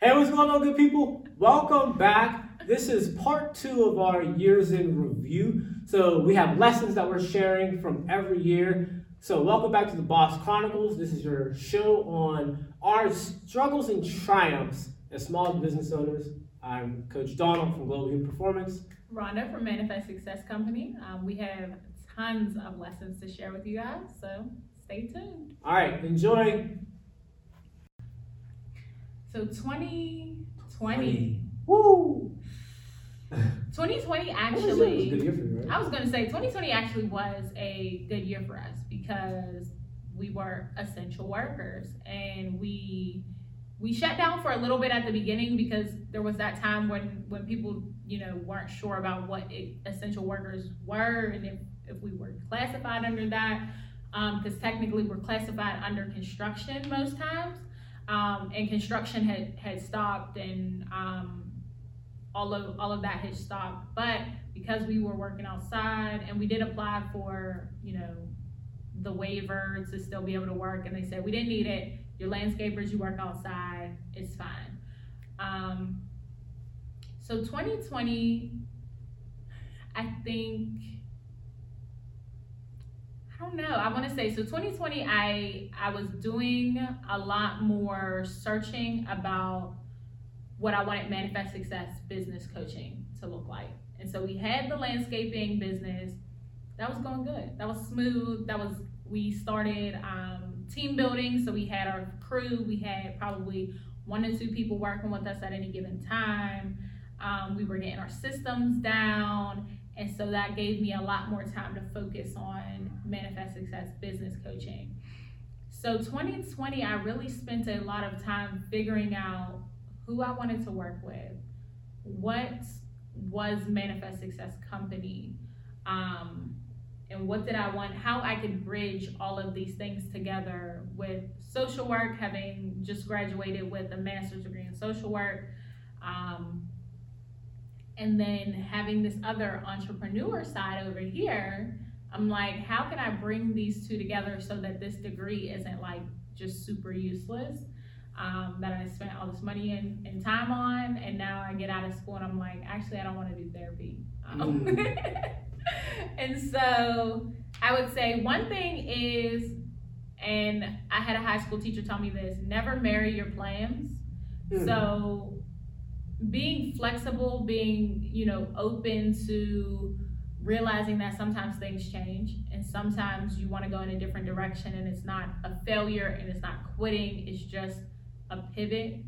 Hey, what's going on, good people? Welcome back. This is part two of our years in review. So, we have lessons that we're sharing from every year. So, welcome back to the Boss Chronicles. This is your show on our struggles and triumphs as small business owners. I'm Coach Donald from Global Human Performance. Rhonda from Manifest Success Company. Um, we have tons of lessons to share with you guys, so stay tuned. All right, enjoy. So 2020, Woo! 2020 It was a actually, good year for you, I was going to say 2020 actually was a good year for us because we were essential workers and we we shut down for a little bit at the beginning because there was that time when when people you know weren't sure about what it, essential workers were and if if we were classified under that um, because technically we're classified under construction most times um, and construction had had stopped and um, all of all of that had stopped. But because we were working outside and we did apply for you know the waiver to still be able to work and they said we didn't need it. Your landscapers you work outside. It's fine. Um, so 2020 i think i don't know. I want to say so 2020 i i was doing a lot more searching about what i wanted manifest success business coaching to look like. And so we had the landscaping business. That was going good. That was smooth. That was we started um, team building. So we had our crew. We had probably one or two people working with us at any given time. Um, we were getting our systems down and so that gave me a lot more time to focus on manifest success business coaching. So 2020 i really spent a lot of time figuring out who i wanted to work with what was manifest success company um, and what did I want, how I could bridge all of these things together with social work, having just graduated with a master's degree in social work, um, and then having this other entrepreneur side over here. I'm like, how can I bring these two together so that this degree isn't like just super useless? Um, that I spent all this money and, and time on, and now I get out of school and I'm like, actually, I don't want to do therapy. Um, and so I would say one thing is, and I had a high school teacher tell me this never marry your plans. Hmm. So being flexible, being, you know, open to realizing that sometimes things change and sometimes you want to go in a different direction and it's not a failure and it's not quitting, it's just a pivot.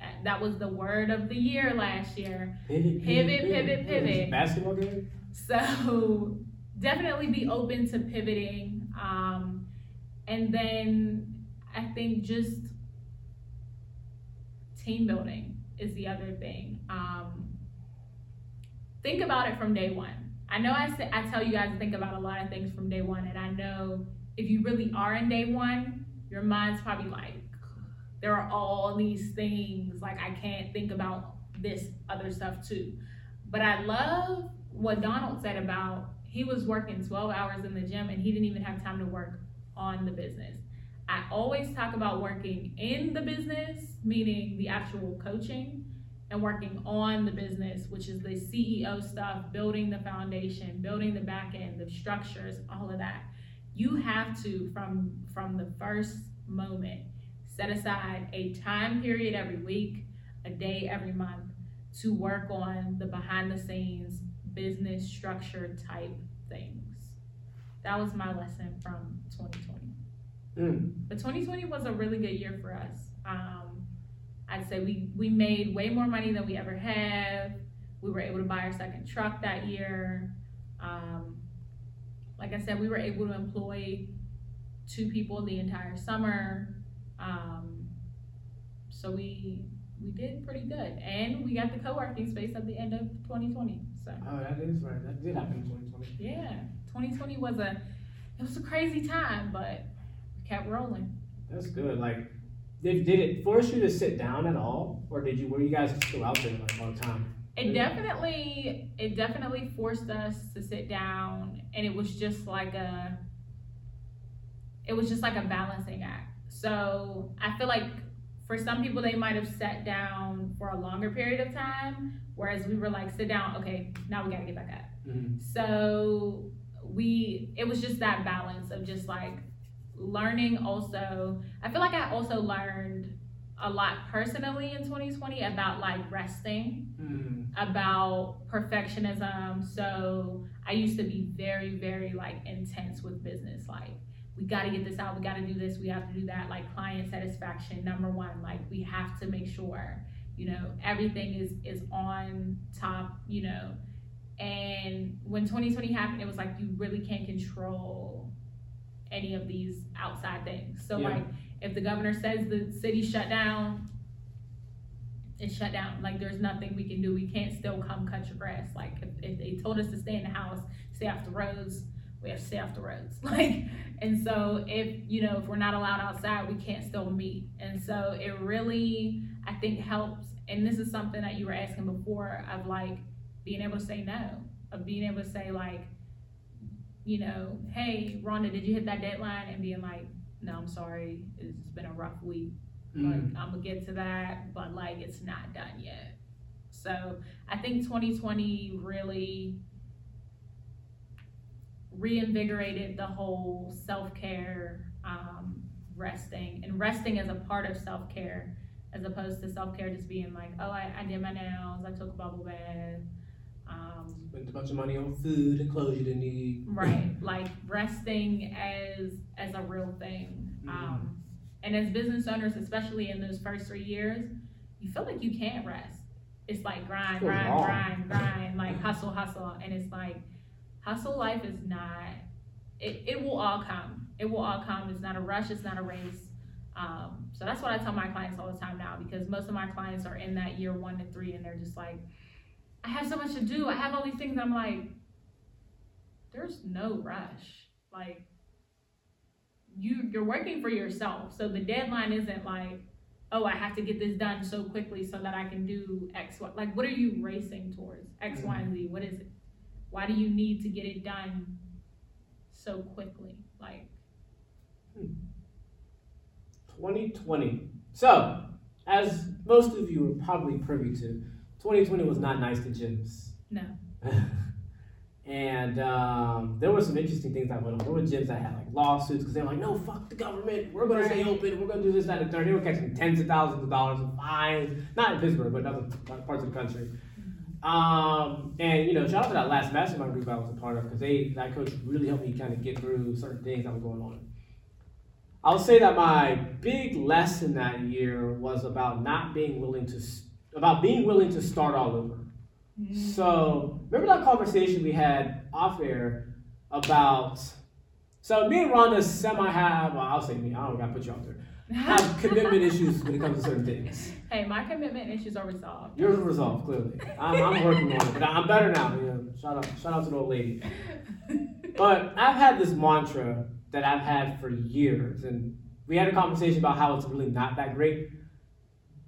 Uh, That was the word of the year last year. Pivot, Pivot, pivot, pivot. Basketball game? So definitely be open to pivoting. Um, and then I think just team building is the other thing. Um, think about it from day one. I know I, say, I tell you guys to think about a lot of things from day one, and I know if you really are in day one, your mind's probably like, there are all these things, like I can't think about this other stuff too. But I love what Donald said about he was working 12 hours in the gym and he didn't even have time to work on the business. I always talk about working in the business, meaning the actual coaching, and working on the business, which is the CEO stuff, building the foundation, building the back end, the structures, all of that. You have to from from the first moment set aside a time period every week, a day every month to work on the behind the scenes business structure type things. That was my lesson from 2020. Mm. But 2020 was a really good year for us. Um, I'd say we, we made way more money than we ever have. We were able to buy our second truck that year. Um, like I said, we were able to employ two people the entire summer. Um, so we we did pretty good, and we got the co-working space at the end of 2020. So Oh, that is right. That did happen in 2020. yeah, 2020 was a it was a crazy time, but kept rolling. That's good. Like, did, did it force you to sit down at all, or did you? Were you guys still out there like all the time? It definitely it definitely forced us to sit down, and it was just like a it was just like a balancing act. So I feel like for some people they might have sat down for a longer period of time, whereas we were like, sit down, okay, now we gotta get back up. Mhm. So we it was just that balance of just like learning also I feel like I also learned a lot personally in 2020 about like resting, Mhm. about perfectionism. So I used to be very, very like intense with business. Like we gotta get this out, we gotta do this, we have to do that. Like client satisfaction, number one, like we have to make sure, you know, everything is is on top, you know. And when 2020 happened, it was like you really can't control any of these outside things. So Yeah. like if the governor says the city shut down, it's shut down. Like there's nothing we can do. We can't still come cut your grass. Like if, if they told us to stay in the house, stay off the roads, we have to stay off the roads. Like and so if you know if we're not allowed outside, we can't still meet. And so it really I think helps. And this is something that you were asking before of like being able to say no, of being able to say like, you know, hey Rhonda, did you hit that deadline? And being like, no, I'm sorry, it's been a rough week. Mhm. Like I'm gonna get to that, but like it's not done yet. So I think 2020 really reinvigorated the whole self care, um, resting, and resting as a part of self care, as opposed to self care just being like, oh, I, I did my nails, I took a bubble bath. Spent a bunch of money on food and clothes you didn't need. right like resting as as a real thing. Um and as business owners especially in those first three years you feel like you can't rest. It's like grind Feels grind wrong. grind grind like hustle hustle. And it's like hustle life is not it, it will all come. It will all come. It's not a rush. It's not a race. Um, so that's what i tell my clients all the time now because most of my clients are in that year one to three and they're just like i have so much to do i have all these things i'm like there's no rush. Like you you're working for yourself. So the deadline isn't like, oh, I have to get this done so quickly so that I can do X, Y. Like what are you racing towards? X, Y, and Z. What is it? Why do you need to get it done so quickly? Like hmm. 2020. So, as most of you are probably privy to, 2020 was not nice to gyms. No. and um, there were some interesting things that went on. There were gyms that had like lawsuits because they were like, no, fuck the government. We're going to stay open. We're going to do this, that, and the third. They were catching tens of thousands of dollars in fines. Not in Pittsburgh, but in other parts of the country. Um, and you know, shout out to that last mastermind group I was a part of because they that coach really helped me kind of get through certain things that were going on. I'll say that my big lesson that year was about not being willing to about being willing to start all over. Mm-hmm. So remember that conversation we had off air about so me and Rhonda semi have well I'll say me I don't gotta put you out there have commitment issues when it comes to certain things. hey, my commitment issues are resolved. Yours are resolved clearly. I'm, I'm working on it, but I'm better now. You know, shout out shout out to the old lady. But I've had this mantra that I've had for years, and we had a conversation about how it's really not that great.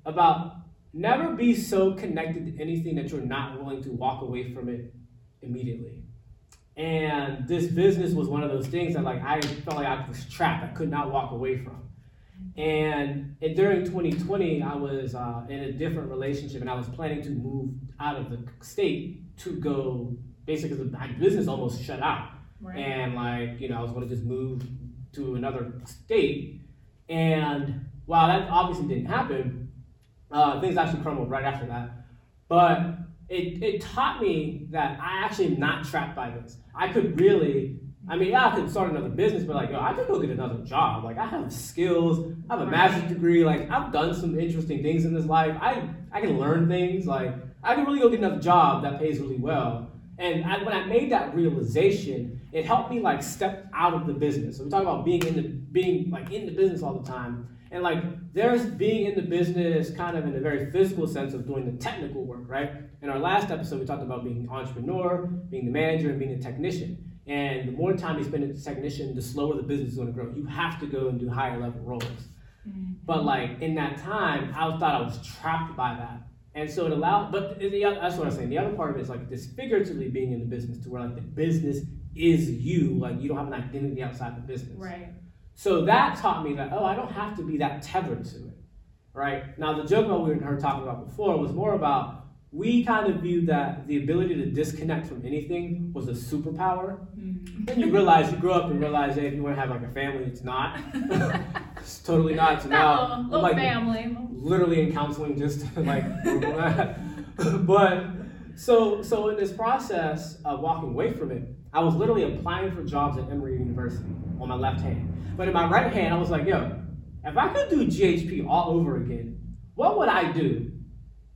About never be so connected to anything that you're not willing to walk away from it immediately. And this business was one of those things that like I felt like I was trapped. I could not walk away from. And it, during 2020, I was uh, in a different relationship, and I was planning to move out of the state to go. Basically, the my business almost shut out Right. and like you know I was going to just move to another state. And while that obviously didn't happen, uh, things actually crumbled right after that. But it, it taught me that I actually am not trapped by this. I could really, I mean, yeah, I could start another business, but like, yo, I could go get another job. Like, I have skills, I have a master's degree. Like, I've done some interesting things in this life. I, I can learn things. Like, I can really go get another job that pays really well. And I, when I made that realization, it helped me like step out of the business. So we talk about being in the being like in the business all the time, and like there's being in the business kind of in a very physical sense of doing the technical work, right? In our last episode, we talked about being an entrepreneur, being the manager, and being a technician. And the more time you spend as a technician, the slower the business is going to grow. You have to go and do higher level roles. Mm-hmm. But like in that time, I thought I was trapped by that. And so it allowed, but the, that's what I'm saying. The other part of it is like this figuratively being in the business to where like the business is you, like you don't have an identity outside the business. Right. So that taught me that, oh, I don't have to be that tethered to it. right? Now, the joke that we heard talking about before was more about we kind of viewed that the ability to disconnect from anything was a superpower. Mm-hmm. Then you realize you grow up and realize, hey, if you want to have like a family, it's not. it's totally not. So now, little like, family. Literally in counseling, just like, but so so in this process of walking away from it, I was literally applying for jobs at Emory University on my left hand. But in my right hand, I was like, yo, if I could do GHP all over again, what would I do?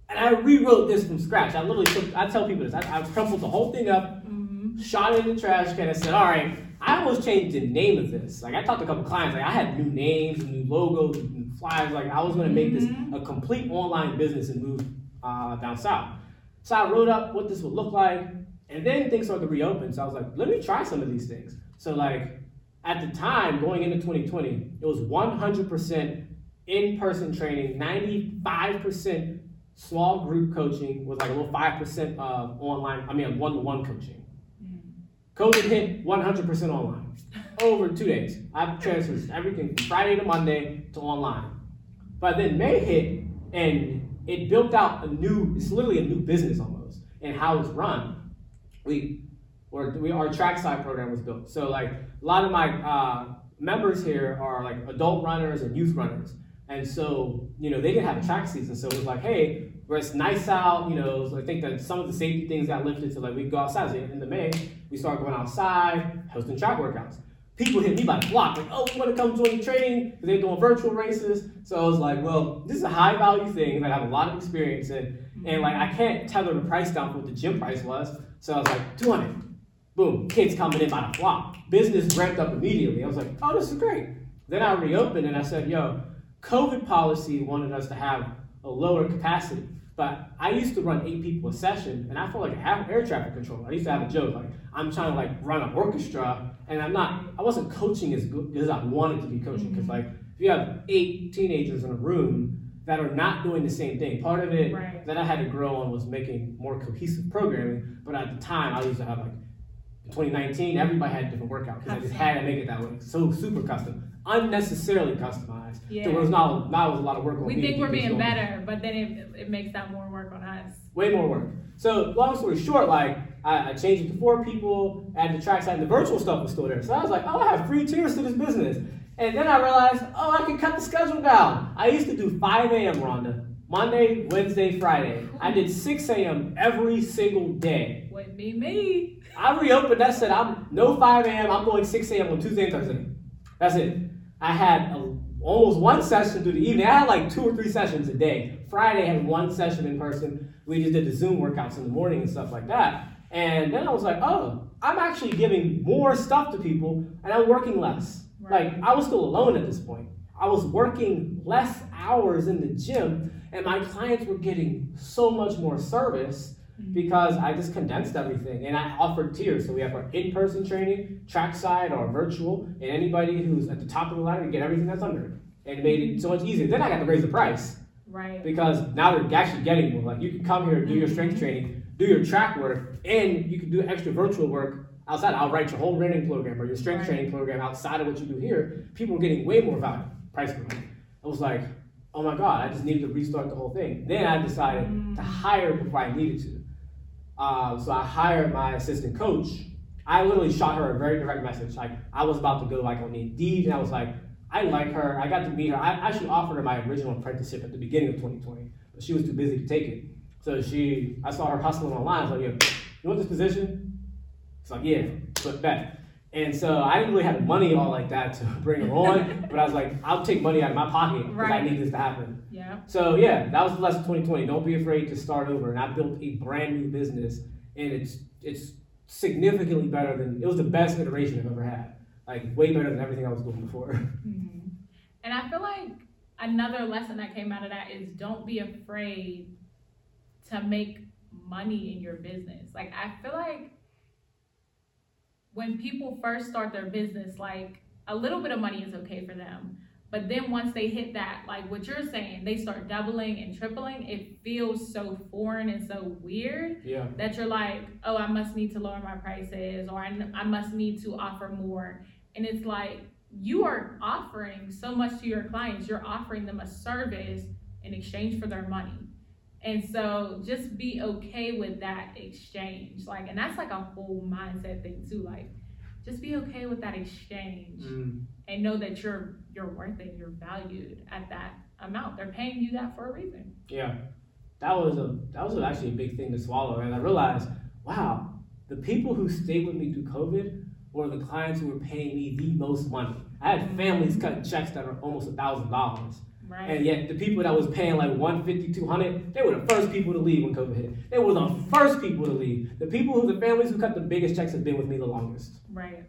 And I rewrote this from scratch. I literally took, I tell people this, I, I crumpled the whole thing up, mm-hmm. shot it in the trash can, and said, all right, I almost changed the name of this. Like I talked to a couple clients, like I had new names, new logos, new flyers. Like I was going to make mm-hmm. this a complete online business and move uh, down south. So I wrote up what this would look like, and then things started to reopen. So I was like, let me try some of these things. So like at the time, going into 2020, it was 100% in-person training, 95% small group coaching with like a little 5% of online, I mean one-to-one coaching. Mm-hmm. COVID hit 100% online over two days. I've transferred everything from Friday to Monday to online. But then May hit and it built out a new, it's literally a new business almost and how it's run. We, or we, our trackside program was built. So like a lot of my uh, members here are like adult runners and youth runners. And so, you know, they didn't have track season. So it was like, hey, where it's nice out, you know, so I think that some of the safety things got lifted. So like we go outside. In the May, we started going outside, hosting track workouts. People hit me by the block, like, oh, you want to come join the training? Because they're doing virtual races. So I was like, well, this is a high value thing that I have a lot of experience in. And like, I can't tether the price down for what the gym price was. So I was like, 200. Boom, kids coming in by the flock. Business ramped up immediately. I was like, oh, this is great. Then I reopened and I said, yo, COVID policy wanted us to have a lower capacity. But I used to run eight people a session, and I felt like I have air traffic control. I used to have a joke like I'm trying to like run an orchestra, and I'm not. I wasn't coaching as good as I wanted to be coaching because mm-hmm. like if you have eight teenagers in a room that are not doing the same thing, part of it right. that I had to grow on was making more cohesive programming. But at the time, I used to have like 2019, everybody had a different workout because I just had to make it that way. So super custom, unnecessarily customized. Yeah. So it was not, not was a lot of work on We think we're being better, but then it, it makes that more work on us. Way more work. So long story short, like I, I changed it to four people, and the trackside and the virtual stuff was still there. So I was like, oh, I have free tiers to this business. And then I realized, oh, I can cut the schedule down. I used to do 5 a.m. Rhonda. Monday, Wednesday, Friday. I did 6 a.m. every single day. Wouldn't be me. I reopened that said I'm no 5 a.m. I'm going 6 a.m. on Tuesday and Thursday. That's it. I had a, almost one session through the evening. I had like two or three sessions a day. Friday I had one session in person. We just did the Zoom workouts in the morning and stuff like that. And then I was like, oh, I'm actually giving more stuff to people and I'm working less. Right. Like I was still alone at this point. I was working less hours in the gym and my clients were getting so much more service mm-hmm. because I just condensed everything and I offered tiers. So we have our in-person training, trackside or virtual, and anybody who's at the top of the ladder, can get everything that's under it. And it made it so much easier. Then I got to raise the price. Right. Because now they're actually getting more. Like you can come here, and do your strength training, do your track work, and you can do extra virtual work outside. I'll write your whole running program or your strength right. training program outside of what you do here. People are getting way more value, price point. I was like, oh my God, I just needed to restart the whole thing. Then I decided mm. to hire before I needed to. Uh, so I hired my assistant coach. I literally shot her a very direct message. Like I was about to go like on the Indeed, and I was like, I like her. I got to meet her. I actually offered her my original apprenticeship at the beginning of 2020, but she was too busy to take it. So she, I saw her hustling online. I was like, yeah, you want this position? It's like, yeah, but bet. And so I didn't really have money all like that to bring her on, but I was like, I'll take money out of my pocket because right. I need this to happen. Yeah. So yeah, that was the lesson 2020. Don't be afraid to start over. And I built a brand new business, and it's it's significantly better than it was the best iteration I've ever had. Like way better than everything I was doing before. Mm-hmm. And I feel like another lesson that came out of that is don't be afraid to make money in your business. Like I feel like when people first start their business, like a little bit of money is okay for them. But then once they hit that, like what you're saying, they start doubling and tripling, it feels so foreign and so weird yeah. that you're like, oh, I must need to lower my prices or I, I must need to offer more. And it's like, you are offering so much to your clients. You're offering them a service in exchange for their money. And so just be okay with that exchange. Like, and that's like a whole mindset thing too. Like, just be okay with that exchange Mm, and know that you're you're worth it, you're valued at that amount. They're paying you that for a reason. yeah, that was a that was actually a big thing to swallow, and I realized, wow, the people who stayed with me through COVID were the clients who were paying me the most money. I had families cutting checks that are almost a thousand dollars. Right. And yet the people that was paying like 150, 200, they were the first people to leave when COVID hit. They were the first people to leave. The people who, the families who cut the biggest checks have been with me the longest. right.